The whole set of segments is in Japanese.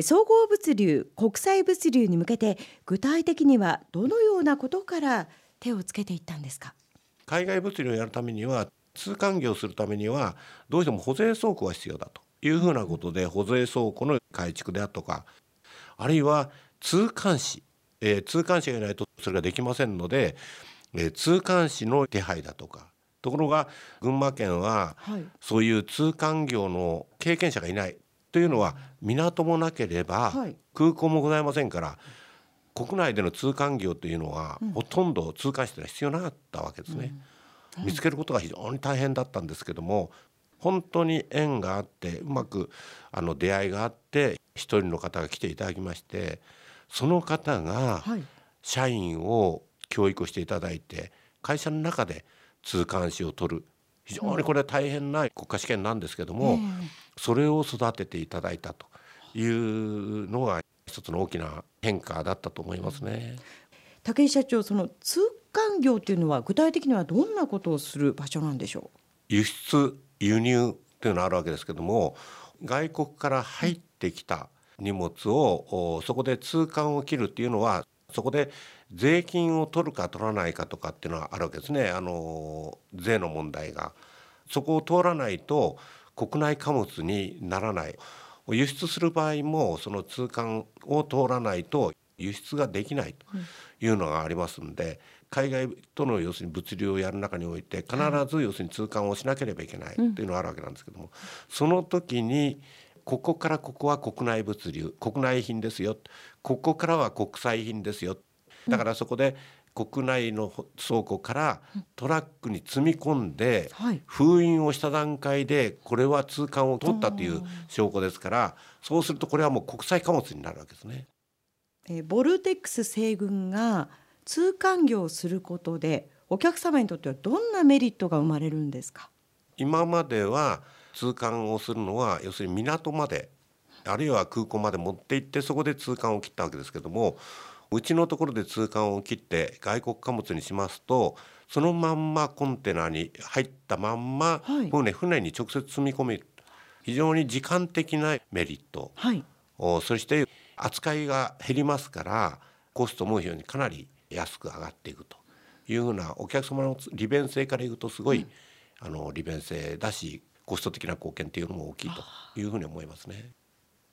総合物流国際物流に向けて具体的にはどのようなことから手をつけていったんですか？海外物流をやるためには通関業をするためにはどうしても保税倉庫が必要だというふうなことで保税倉庫の改築であるとかあるいは通関士、えー、通関士がいないとそれができませんので、えー、通関士の手配だとかところが群馬県は、そういう通関業の経験者がいないというのは港もなければ空港もございませんから、国内での通関業というのは、ほとんど通関しては必要なかったわけですね。見つけることが非常に大変だったんですけども本当に縁があってうまくあの出会いがあって一人の方が来ていただきましてその方が社員を教育していただいて会社の中で通関士を取る。非常にこれは大変な国家試験なんですけども、それを育てていただいたというのが一つの大きな変化だったと思いますね。武井社長その通関業というのは具体的にはどんなことをする場所なんでしょう？輸出輸入というのがあるわけですけども外国から入ってきた荷物をそこで通関を切るっていうのはそこで税金を取るか取らないかとかっていうのはあるわけですねあの税の問題が。そこを通らないと国内貨物にならない。輸出する場合もその通関を通らないと輸出ができないというのがありますんで、海外との要するに物流をやる中において必ず要するに通関をしなければいけないというのがあるわけなんですけども、その時にここからここは国内物流国内品ですよここからは国際品ですよだからそこで国内の倉庫からトラックに積み込んで封印をした段階でこれは通関を取ったという証拠ですからそうするとこれはもう国際貨物になるわけですね。えボルテックス西軍が通関業をすることでお客様にとってはどんなメリットが生まれるんですか？今までは通関をするのは要するに港まであるいは空港まで持って行ってそこで通関を切ったわけですけどもうちのところで通関を切って外国貨物にしますとそのまんまコンテナに入ったまんま、はい、船船に直接積み込める非常に時間的なメリット、はい、そして扱いが減りますからコストも非常にかなり安く上がっていくと。いうふうなお客様の利便性から言うとすごい、うん、あの利便性だしコスト的な貢献っていうのも大きいというふうに思いますね。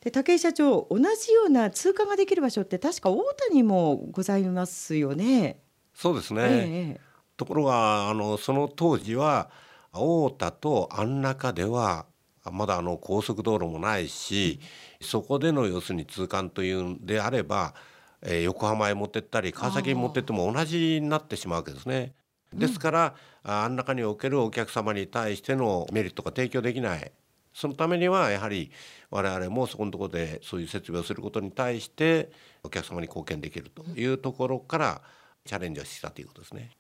で武井社長同じような通過ができる場所って確か大田にもございますよね。そうですね、ええ、ところがあのその当時は大田と安中ではまだあの高速道路もないし、そこでの要するに通関というんであれば、えー、横浜へ持ってったり川崎に持ってっても同じになってしまうわけですね。ですから、うん、あん中におけるお客様に対してのメリットが提供できないそのためにはやはり我々もそこのところでそういう設備をすることに対してお客様に貢献できるというところからチャレンジをしたということですね。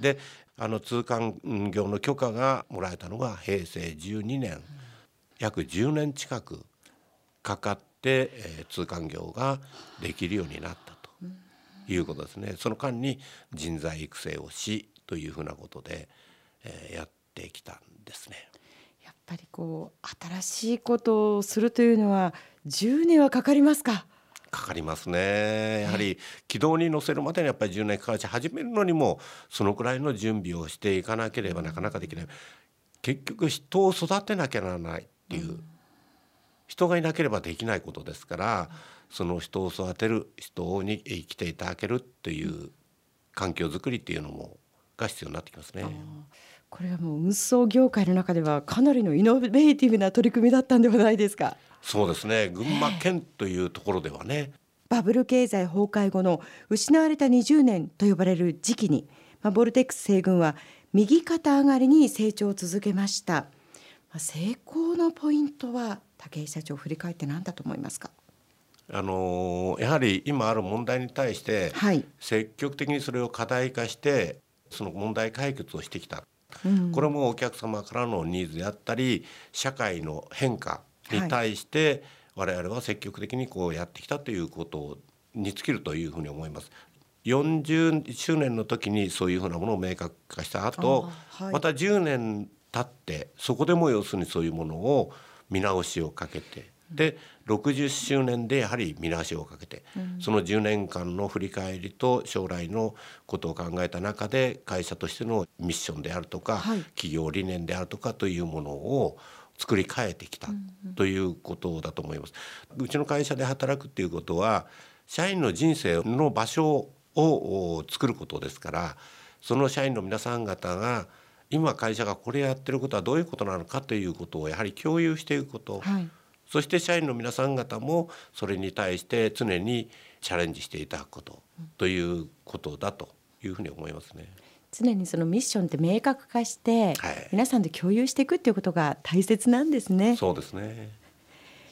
であの通関業の許可がもらえたのが平成12年約10年近くかかって、えー、通関業ができるようになったということですね。その間に人材育成をしというふうなことで、えー、やってきたんですね。ぱりこう新しいことをするというのは10年はかかりますか？かかりますね。やはり軌道に乗せるまでにやっぱり10年かかるし始めるのにもそのくらいの準備をしていかなければなかなかできない。結局人を育てなきゃならないっていう、人がいなければできないことですからその人を育てる人に生きていただけるっていう環境づくりっていうのもが必要になってきますね。これはもう運送業界の中ではかなりのイノベーティブな取り組みだったんではないですか。そうですね。群馬県というところではね。バブル経済崩壊後の失われた20年と呼ばれる時期に、まあ、ボルテックス西軍は右肩上がりに成長を続けました。まあ、成功のポイントは武井社長振り返って何だと思いますか。あのやはり今ある問題に対して積極的にそれを課題化してその問題解決をしてきたこれもお客様からのニーズであったり社会の変化に対して我々は積極的にこうやってきたということに尽きるというふうに思います。40周年の時にそういうふうなものを明確化した後、はい、また10年経ってそこでも要するにそういうものを見直しをかけてで60周年でやはり見直しをかけて、その10年間の振り返りと将来のことを考えた中で会社としてのミッションであるとか、はい、企業理念であるとかというものを作り変えてきたということだと思います。うちの会社で働くっていうことは社員の人生の場所を作ることですからその社員の皆さん方が今会社がこれやってることはどういうことなのかということをやはり共有していくこと、はい、そして社員の皆さん方もそれに対して常にチャレンジしていただくことということだというふうに思いますね。常にそのミッションって明確化して、はい、皆さんで共有していくっていうことが大切なんですね。そうですね。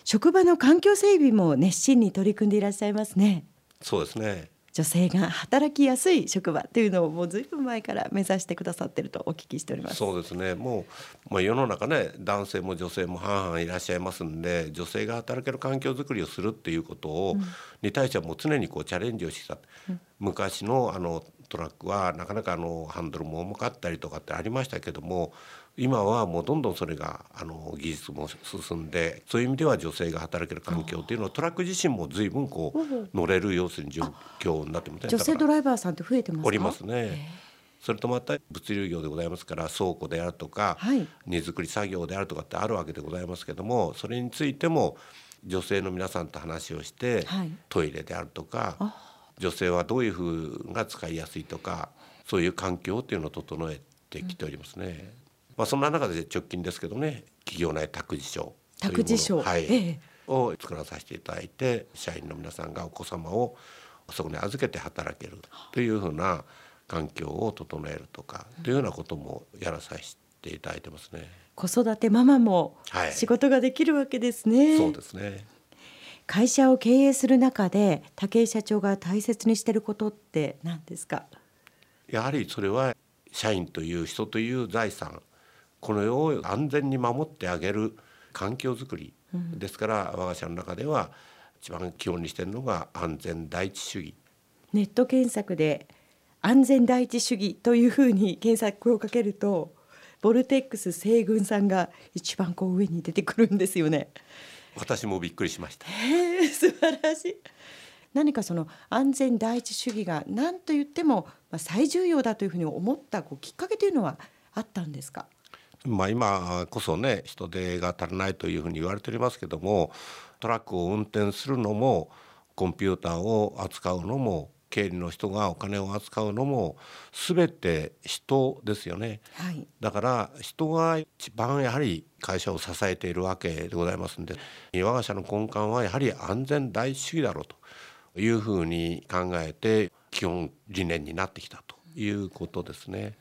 職場の環境整備も熱心に取り組んでいらっしゃいますね。そうですね。女性が働きやすい職場っていうのをもうずいぶん前から目指してくださってるとお聞きしております。そうですね。もう、まあ、世の中ね男性も女性も半々いらっしゃいますんで女性が働ける環境づくりをするっていうことを、うん、に対してはもう常にこうチャレンジをしてた、うん、昔のあのトラックはなかなかあのハンドルも重かったりとかってありましたけども今はもうどんどんそれがあの技術も進んでそういう意味では女性が働ける環境っていうのはトラック自身も随分こう乗れる要するに状況になってますね。女性ドライバーさんって増えてますおりますね。それとまた物流業でございますから倉庫であるとか、はい、荷造り作業であるとかってあるわけでございますけどもそれについても女性の皆さんと話をして、はい、トイレであるとか女性はどういうふうが使いやすいとかそういう環境っていうのを整えてきておりますね。うんまあ、そんな中で直近ですけどね企業内託児所託児所、はい、ええ、を作らさせていただいて社員の皆さんがお子様をそこに預けて働けるというふうな環境を整えるとかというようなこともやらさせていただいてますね。子育てママも仕事ができるわけですね。はい、そうですね。会社を経営する中で武井社長が大切にしていることって何ですか？やはりそれは社員という人という財産この世を安全に守ってあげる環境づくりですから、我が社の中では一番基本にしているのが安全第一主義。ネット検索で安全第一主義というふうに検索をかけるとボルテックス西軍さんが一番こう上に出てくるんですよね。私もびっくりしました。素晴らしい。何かその安全第一主義が何と言っても最重要だというふうに思ったこうきっかけというのはあったんですか？まあ、今こそね人手が足りないというふうに言われておりますけどもトラックを運転するのもコンピューターを扱うのも経理の人がお金を扱うのも全て人ですよね、はい、だから人が一番やはり会社を支えているわけでございますんで我が社の根幹はやはり安全第一主義だろうというふうに考えて基本理念になってきたということですね。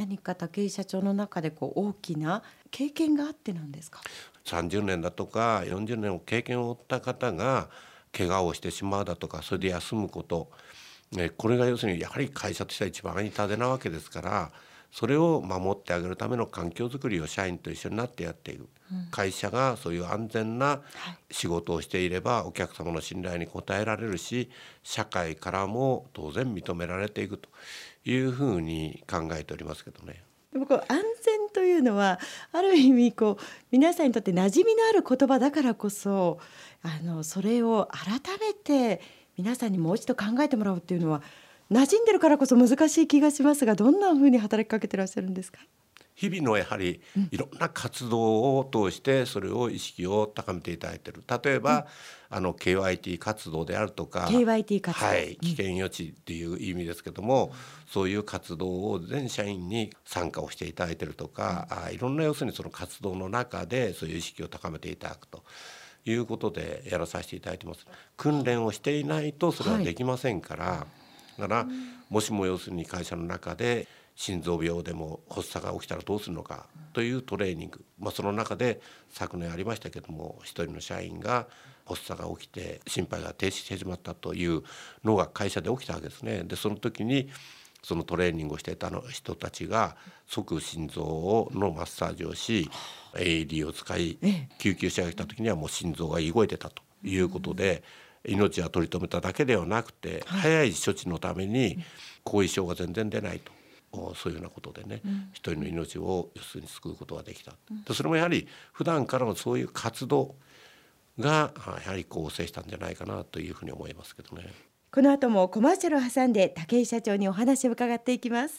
何か武井社長の中でこう大きな経験があってなんですか？30年だとか40年を経験を負った方が怪我をしてしまうだとかそれで休むこと。これが要するにやはり会社としては一番痛手なわけですからそれを守ってあげるための環境づくりを社員と一緒になってやっていく、うん、会社がそういう安全な仕事をしていればお客様の信頼に応えられるし社会からも当然認められていくというふうに考えておりますけどね。でもこう安全というのはある意味こう皆さんにとって馴染みのある言葉だからこそあのそれを改めて皆さんにもう一度考えてもらうっていうのは馴染んでるからこそ難しい気がしますがどんなふうに働きかけてらっしゃるんですか？日々のやはりいろんな活動を通してそれを意識を高めていただいている。例えば、うん、あの KYT 活動であるとか KYT 活動、はい、危険予知っていう意味ですけども、うん、そういう活動を全社員に参加をしていただいているとか、うん、あいろんな要するにその活動の中でそういう意識を高めていただくと。いうことでやらさせていただいてます。訓練をしていないとそれはできませんから、はい、だからもしも要するに会社の中で心臓病でも発作が起きたらどうするのかというトレーニング、まあ、その中で昨年ありましたけども一人の社員が発作が起きて心肺が停止してしまったというのが会社で起きたわけですね。でその時にそのトレーニングをしていたの人たちが即心臓のマッサージをし AED を使い救急車が来た時にはもう心臓が動いてたということで命は取り留めただけではなくて早い処置のために後遺症が全然出ないと。そういうようなことでね、うん、一人の命を要するに救うことができた、うん、それもやはり普段からのそういう活動がやはり構成したんじゃないかなというふうに思いますけどね。この後もコマーシャルを挟んで武井社長にお話を伺っていきます